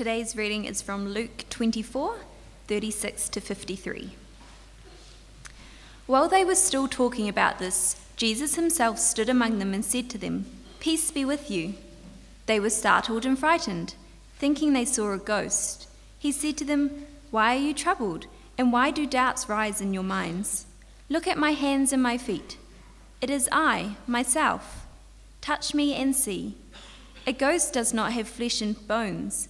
Today's reading is from Luke 24 36 to 53. While they were still talking about this, Jesus himself stood among them and said to them, Peace be with you. They were startled and frightened, thinking they saw a ghost. He said to them, Why are you troubled, and why do doubts rise in your minds? Look at my hands and my feet. It is I, myself. Touch me and see. A ghost does not have flesh and bones,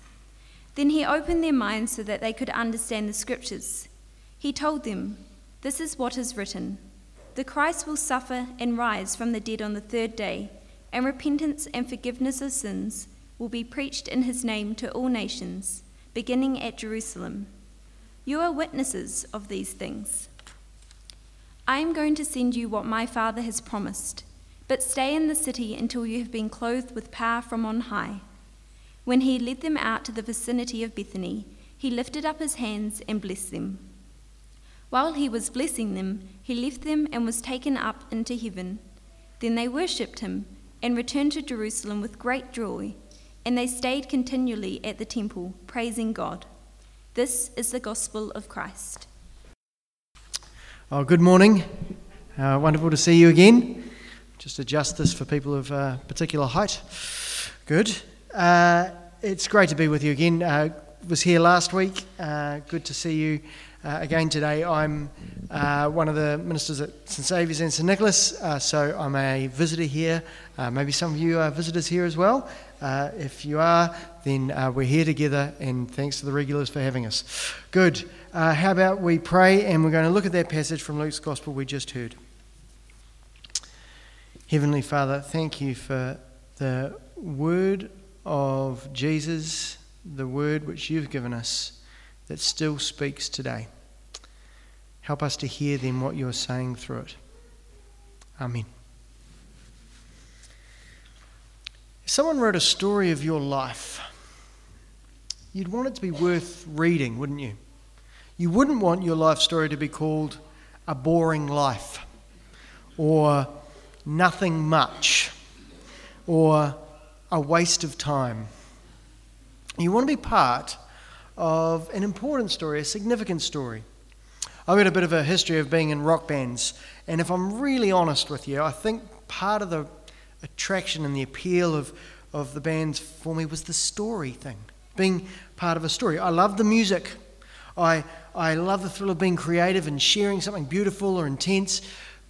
Then he opened their minds so that they could understand the scriptures. He told them, This is what is written The Christ will suffer and rise from the dead on the third day, and repentance and forgiveness of sins will be preached in his name to all nations, beginning at Jerusalem. You are witnesses of these things. I am going to send you what my Father has promised, but stay in the city until you have been clothed with power from on high. When he led them out to the vicinity of Bethany, he lifted up his hands and blessed them. While he was blessing them, he left them and was taken up into heaven. Then they worshipped him and returned to Jerusalem with great joy, and they stayed continually at the temple, praising God. This is the gospel of Christ. Oh, good morning. Uh, wonderful to see you again. Just adjust this for people of uh, particular height. Good. Uh, it's great to be with you again. Uh, was here last week. Uh, good to see you uh, again today. I'm one of the ministers at St Saviour's and St Nicholas, so I'm a visitor here. maybe some of you are visitors here as well. if you are, then we're here together, and thanks to the regulars for having us. Good. Uh, how about we pray and we're going to look at that passage from Luke's Gospel we just heard. Heavenly Father, thank you for the word of Jesus, the word which you've given us that still speaks today. Help us to hear then what you're saying through it. Amen. If someone wrote a story of your life, you'd want it to be worth reading, wouldn't you? You wouldn't want your life story to be called a boring life or nothing much or a waste of time. You want to be part of an important story, a significant story. I've got a bit of a history of being in rock bands, and if I'm really honest with you, I think part of the attraction and the appeal of, of the bands for me was the story thing, being part of a story. I love the music. I, I love the thrill of being creative and sharing something beautiful or intense,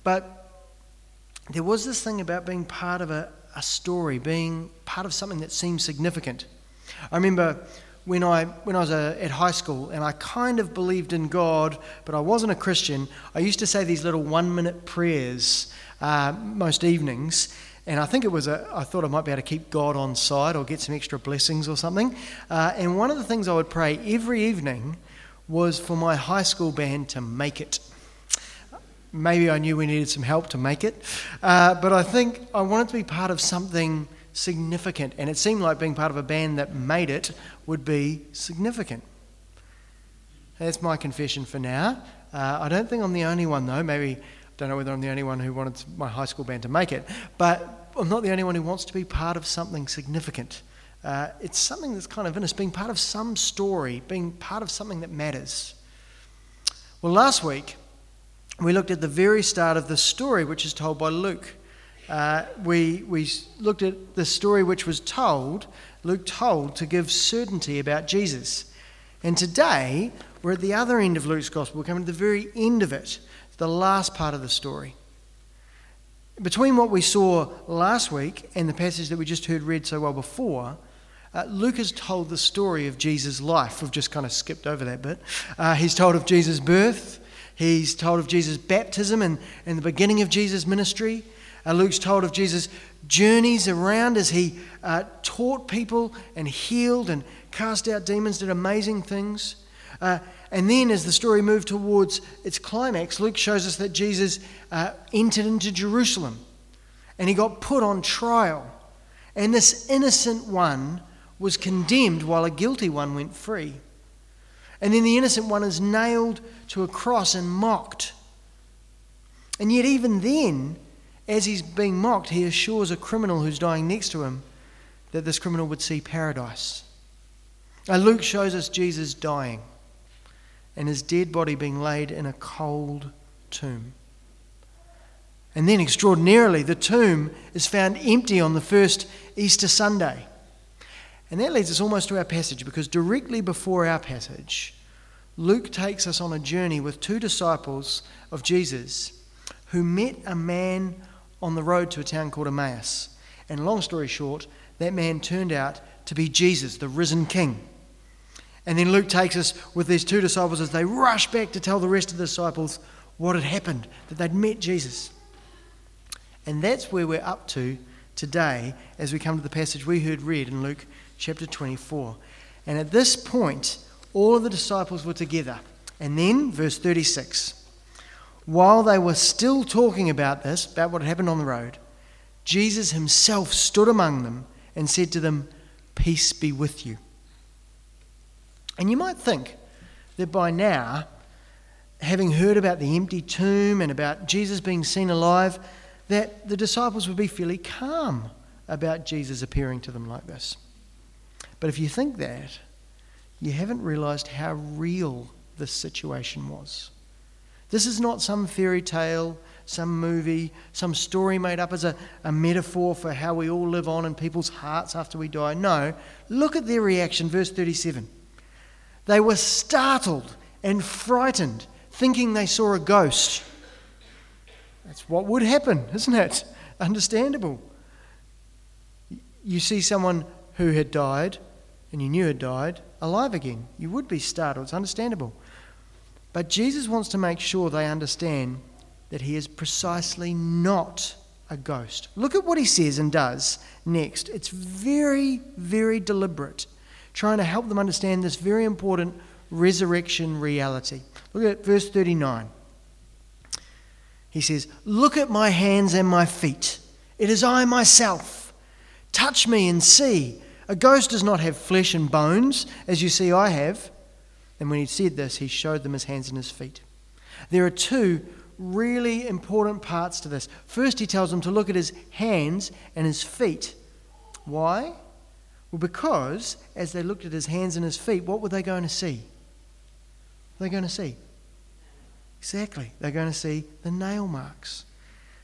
but there was this thing about being part of a, a story, being part of something that seemed significant. I remember when I, when I was a, uh, at high school and I kind of believed in God, but I wasn't a Christian, I used to say these little one minute prayers uh, most evenings. And I think it was a, I thought I might be able to keep God on side or get some extra blessings or something. Uh, and one of the things I would pray every evening was for my high school band to make it. Maybe I knew we needed some help to make it, uh, but I think I wanted to be part of something significant, and it seemed like being part of a band that made it would be significant. That's my confession for now. Uh, I don't think I'm the only one, though. Maybe, I don't know whether I'm the only one who wanted my high school band to make it, but I'm not the only one who wants to be part of something significant. Uh, it's something that's kind of in us, being part of some story, being part of something that matters. Well, last week, we looked at the very start of the story, which is told by Luke. Uh, we, we looked at the story which was told, Luke told, to give certainty about Jesus. And today, we're at the other end of Luke's gospel. We're coming to the very end of it, the last part of the story. Between what we saw last week and the passage that we just heard read so well before, uh, Luke has told the story of Jesus' life. We've just kind of skipped over that bit. Uh, he's told of Jesus' birth, he's told of Jesus' baptism and, and the beginning of Jesus' ministry. Uh, Luke's told of Jesus' journeys around as he uh, taught people and healed and cast out demons, did amazing things. Uh, and then, as the story moved towards its climax, Luke shows us that Jesus uh, entered into Jerusalem and he got put on trial. And this innocent one was condemned while a guilty one went free. And then the innocent one is nailed to a cross and mocked. And yet, even then, as he's being mocked, he assures a criminal who's dying next to him that this criminal would see paradise. Now, Luke shows us Jesus dying and his dead body being laid in a cold tomb. And then, extraordinarily, the tomb is found empty on the first Easter Sunday. And that leads us almost to our passage because directly before our passage, Luke takes us on a journey with two disciples of Jesus who met a man on the road to a town called Emmaus. And long story short, that man turned out to be Jesus, the risen king. And then Luke takes us with these two disciples as they rush back to tell the rest of the disciples what had happened, that they'd met Jesus. And that's where we're up to today as we come to the passage we heard read in Luke chapter 24. And at this point, all of the disciples were together. And then, verse 36 while they were still talking about this, about what had happened on the road, Jesus himself stood among them and said to them, Peace be with you. And you might think that by now, having heard about the empty tomb and about Jesus being seen alive, that the disciples would be fairly calm about Jesus appearing to them like this. But if you think that, you haven't realized how real this situation was. This is not some fairy tale, some movie, some story made up as a, a metaphor for how we all live on in people's hearts after we die. No, look at their reaction, verse 37. They were startled and frightened, thinking they saw a ghost. That's what would happen, isn't it? Understandable. You see someone who had died and you knew had died alive again. You would be startled. It's understandable. But Jesus wants to make sure they understand that he is precisely not a ghost. Look at what he says and does next. It's very, very deliberate, trying to help them understand this very important resurrection reality. Look at verse 39. He says, Look at my hands and my feet. It is I myself. Touch me and see. A ghost does not have flesh and bones, as you see I have. And when he said this, he showed them his hands and his feet. There are two really important parts to this. First, he tells them to look at his hands and his feet. Why? Well, because as they looked at his hands and his feet, what were they going to see? They're going to see. Exactly. They're going to see the nail marks.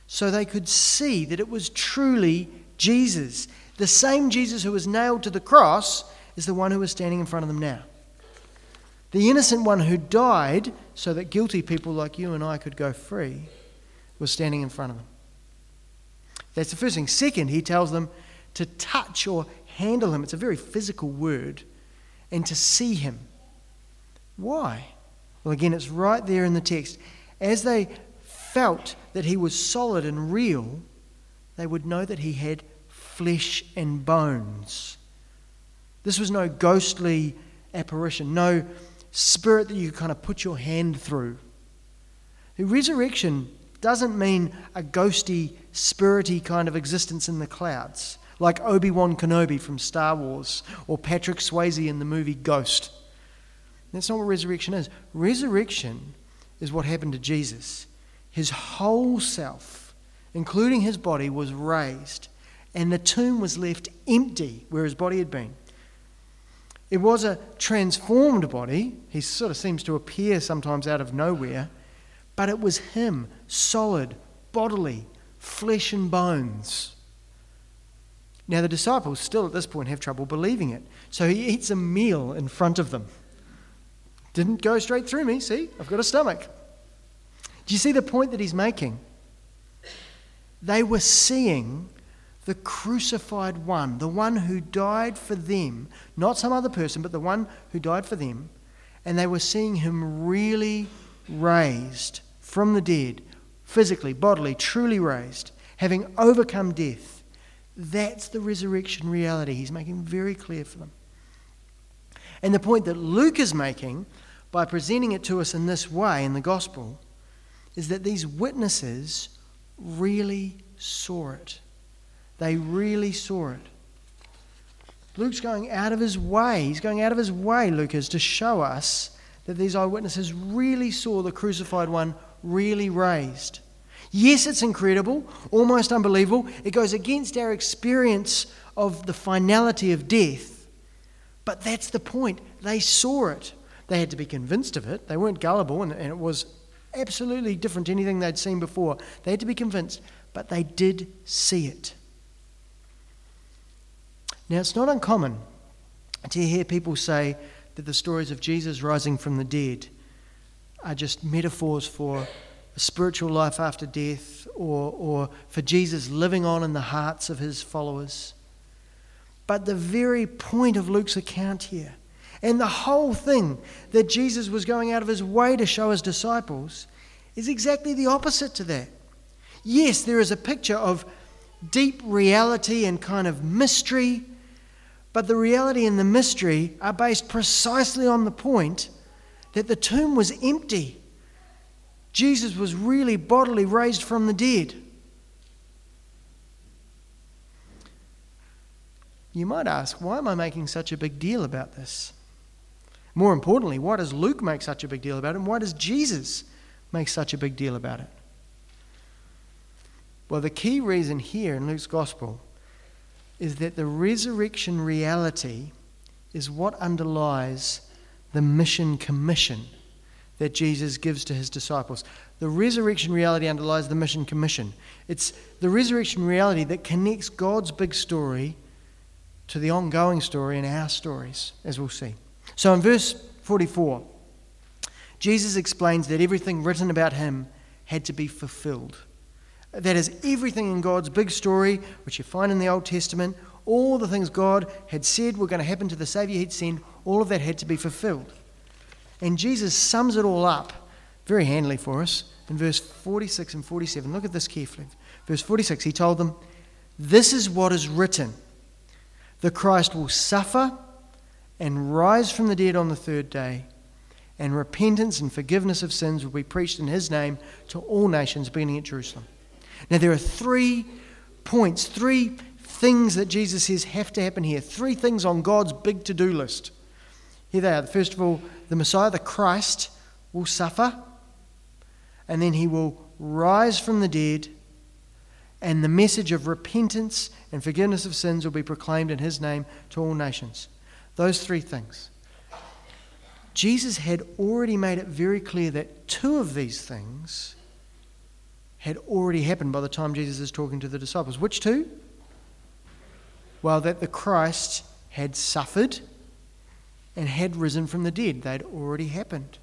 So they could see that it was truly Jesus. The same Jesus who was nailed to the cross is the one who is standing in front of them now. The innocent one who died so that guilty people like you and I could go free was standing in front of them. That's the first thing. Second, he tells them to touch or handle him. It's a very physical word. And to see him. Why? Well, again, it's right there in the text. As they felt that he was solid and real, they would know that he had flesh and bones. This was no ghostly apparition, no spirit that you kind of put your hand through. The resurrection doesn't mean a ghosty, spirity kind of existence in the clouds, like Obi Wan Kenobi from Star Wars or Patrick Swayze in the movie Ghost. That's not what resurrection is. Resurrection is what happened to Jesus. His whole self, including his body, was raised and the tomb was left empty where his body had been. It was a transformed body. He sort of seems to appear sometimes out of nowhere, but it was him, solid, bodily, flesh and bones. Now, the disciples still at this point have trouble believing it. So he eats a meal in front of them. Didn't go straight through me, see? I've got a stomach. Do you see the point that he's making? They were seeing the crucified one, the one who died for them, not some other person, but the one who died for them. And they were seeing him really raised from the dead, physically, bodily, truly raised, having overcome death. That's the resurrection reality. He's making very clear for them. And the point that Luke is making by presenting it to us in this way in the gospel is that these witnesses really saw it. They really saw it. Luke's going out of his way. He's going out of his way, Luke is, to show us that these eyewitnesses really saw the crucified one really raised. Yes, it's incredible, almost unbelievable. It goes against our experience of the finality of death. But that's the point. They saw it. They had to be convinced of it. They weren't gullible, and, and it was absolutely different to anything they'd seen before. They had to be convinced, but they did see it. Now, it's not uncommon to hear people say that the stories of Jesus rising from the dead are just metaphors for a spiritual life after death or, or for Jesus living on in the hearts of his followers. But the very point of Luke's account here, and the whole thing that Jesus was going out of his way to show his disciples, is exactly the opposite to that. Yes, there is a picture of deep reality and kind of mystery but the reality and the mystery are based precisely on the point that the tomb was empty. Jesus was really bodily raised from the dead. You might ask, why am I making such a big deal about this? More importantly, why does Luke make such a big deal about it? And why does Jesus make such a big deal about it? Well, the key reason here in Luke's gospel is that the resurrection reality is what underlies the mission commission that Jesus gives to his disciples. The resurrection reality underlies the mission commission. It's the resurrection reality that connects God's big story to the ongoing story in our stories, as we'll see. So in verse 44, Jesus explains that everything written about him had to be fulfilled. That is, everything in God's big story, which you find in the Old Testament, all the things God had said were going to happen to the Savior he'd send, all of that had to be fulfilled. And Jesus sums it all up very handily for us in verse 46 and 47. Look at this carefully. Verse 46, he told them, This is what is written the Christ will suffer and rise from the dead on the third day and repentance and forgiveness of sins will be preached in his name to all nations, beginning at Jerusalem. Now, there are three points, three things that Jesus says have to happen here. Three things on God's big to do list. Here they are. First of all, the Messiah, the Christ, will suffer, and then he will rise from the dead, and the message of repentance and forgiveness of sins will be proclaimed in his name to all nations. Those three things. Jesus had already made it very clear that two of these things had already happened by the time Jesus is talking to the disciples. Which two? Well, that the Christ had suffered and had risen from the dead. They'd already happened.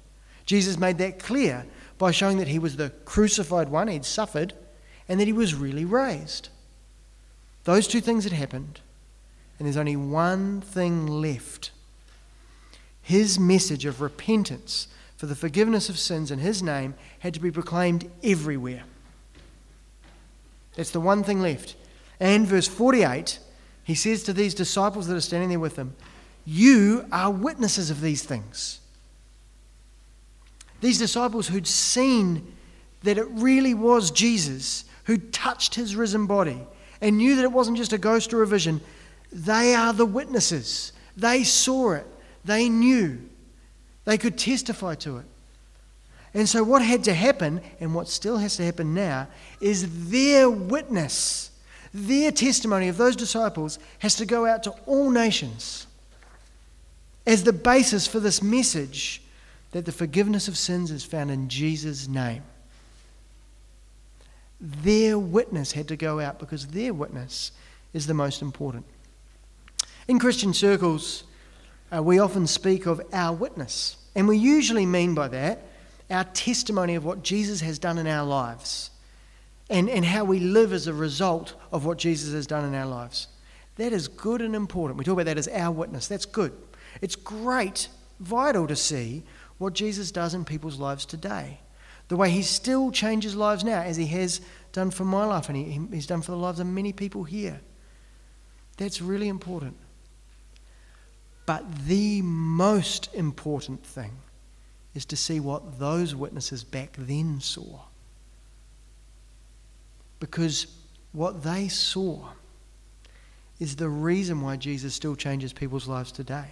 Jesus made that clear by showing that he was the crucified one, he'd suffered, and that he was really raised. Those two things had happened, and there's only one thing left. His message of repentance for the forgiveness of sins in his name had to be proclaimed everywhere. That's the one thing left. And verse 48, he says to these disciples that are standing there with him, You are witnesses of these things. These disciples who'd seen that it really was Jesus who touched his risen body and knew that it wasn't just a ghost or a vision, they are the witnesses. They saw it, they knew, they could testify to it. And so, what had to happen, and what still has to happen now, is their witness, their testimony of those disciples has to go out to all nations as the basis for this message that the forgiveness of sins is found in Jesus' name. Their witness had to go out because their witness is the most important. In Christian circles, uh, we often speak of our witness, and we usually mean by that our testimony of what Jesus has done in our lives and, and how we live as a result of what Jesus has done in our lives. That is good and important. We talk about that as our witness. That's good. It's great, vital to see what Jesus does in people's lives today. The way he still changes lives now, as he has done for my life and he, he's done for the lives of many people here. That's really important. But the most important thing is to see what those witnesses back then saw. Because what they saw is the reason why Jesus still changes people's lives today.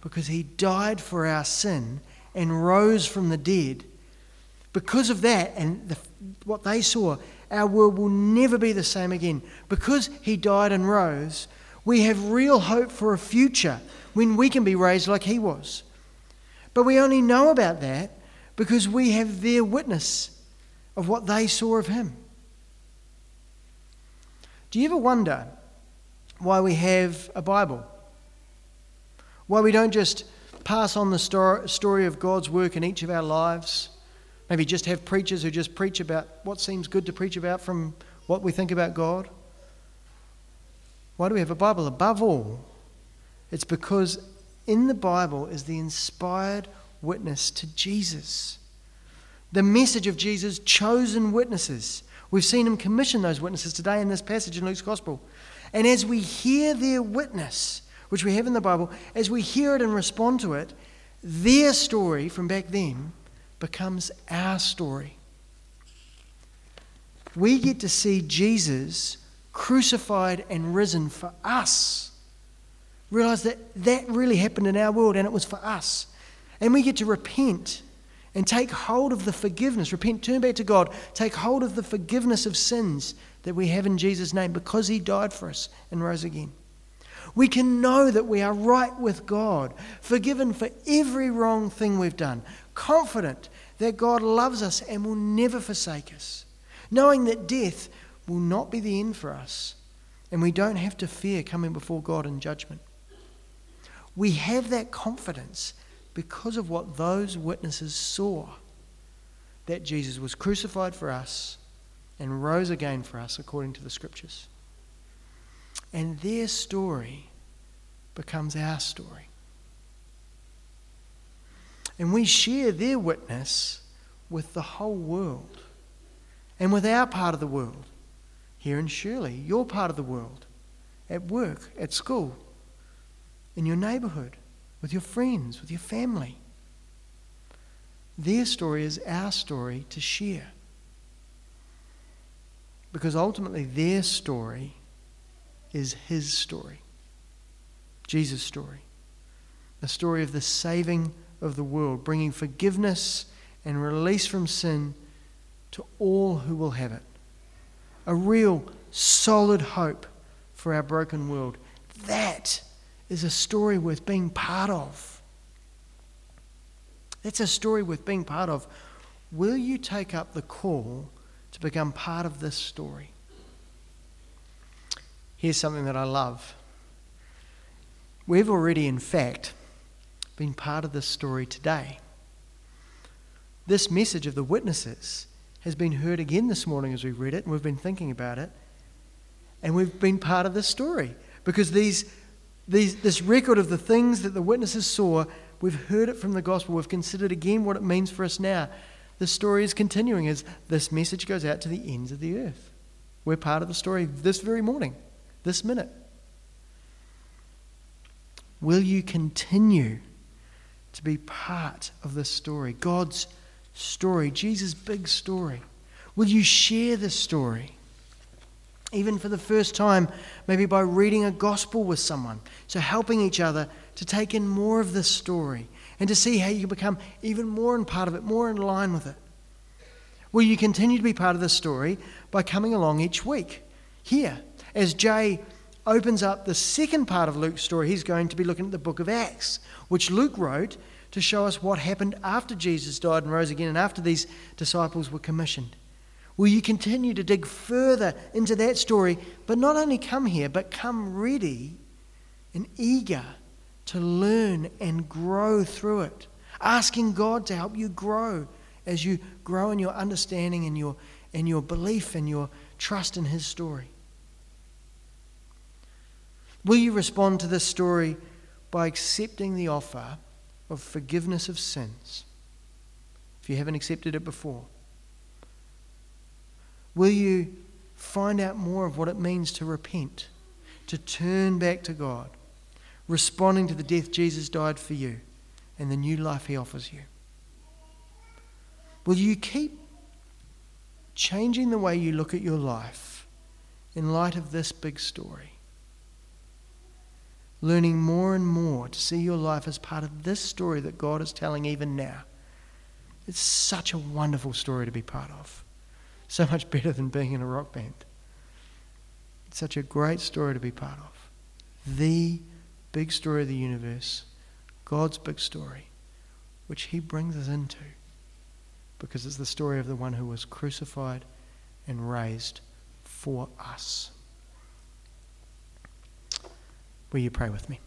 Because he died for our sin and rose from the dead. Because of that and the, what they saw, our world will never be the same again. Because he died and rose, we have real hope for a future when we can be raised like he was. But we only know about that because we have their witness of what they saw of him. Do you ever wonder why we have a Bible? Why we don't just pass on the story of God's work in each of our lives? Maybe just have preachers who just preach about what seems good to preach about from what we think about God? Why do we have a Bible? Above all, it's because in the Bible is the inspired witness to Jesus. The message of Jesus' chosen witnesses. We've seen him commission those witnesses today in this passage in Luke's Gospel. And as we hear their witness, which we have in the Bible, as we hear it and respond to it, their story from back then becomes our story. We get to see Jesus crucified and risen for us realize that that really happened in our world and it was for us. And we get to repent and take hold of the forgiveness. Repent, turn back to God, take hold of the forgiveness of sins that we have in Jesus' name because He died for us and rose again. We can know that we are right with God, forgiven for every wrong thing we've done, confident that God loves us and will never forsake us, knowing that death will not be the end for us, and we don't have to fear coming before God in judgment. We have that confidence because of what those witnesses saw that Jesus was crucified for us and rose again for us according to the scriptures. And their story becomes our story. And we share their witness with the whole world and with our part of the world. Here in Shirley, your part of the world, at work, at school, in your neighborhood, with your friends, with your family. Their story is our story to share. Because ultimately, their story is his story, Jesus' story. A story of the saving of the world, bringing forgiveness and release from sin to all who will have it. A real, solid hope for our broken world. That is a story worth being part of. That's a story worth being part of. Will you take up the call to become part of this story? Here's something that I love. We've already, in fact, been part of this story today. This message of the witnesses has been heard again this morning as we read it, and we've been thinking about it. And we've been part of this story because these these, this record of the things that the witnesses saw, we've heard it from the gospel. We've considered again what it means for us now. The story is continuing as this message goes out to the ends of the earth. We're part of the story this very morning, this minute. Will you continue to be part of this story, God's story, Jesus' big story? Will you share this story? Even for the first time, maybe by reading a gospel with someone. So, helping each other to take in more of this story and to see how you can become even more in part of it, more in line with it. Will you continue to be part of this story by coming along each week here? As Jay opens up the second part of Luke's story, he's going to be looking at the book of Acts, which Luke wrote to show us what happened after Jesus died and rose again and after these disciples were commissioned. Will you continue to dig further into that story, but not only come here, but come ready and eager to learn and grow through it? Asking God to help you grow as you grow in your understanding and your, and your belief and your trust in His story. Will you respond to this story by accepting the offer of forgiveness of sins if you haven't accepted it before? Will you find out more of what it means to repent, to turn back to God, responding to the death Jesus died for you and the new life he offers you? Will you keep changing the way you look at your life in light of this big story? Learning more and more to see your life as part of this story that God is telling even now. It's such a wonderful story to be part of. So much better than being in a rock band. It's such a great story to be part of. The big story of the universe, God's big story, which He brings us into because it's the story of the one who was crucified and raised for us. Will you pray with me?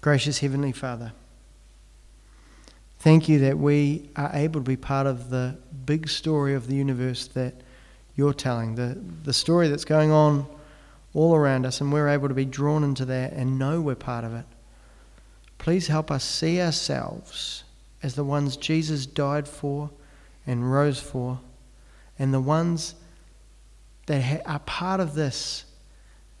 Gracious Heavenly Father, thank you that we are able to be part of the big story of the universe that you're telling, the, the story that's going on all around us, and we're able to be drawn into that and know we're part of it. Please help us see ourselves as the ones Jesus died for and rose for, and the ones that are part of this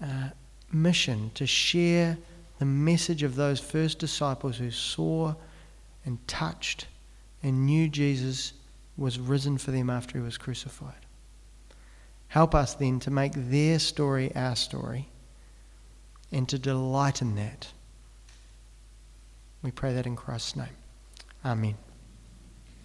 uh, mission to share the message of those first disciples who saw and touched and knew Jesus was risen for them after he was crucified. Help us then to make their story our story and to delight in that. We pray that in Christ's name. Amen.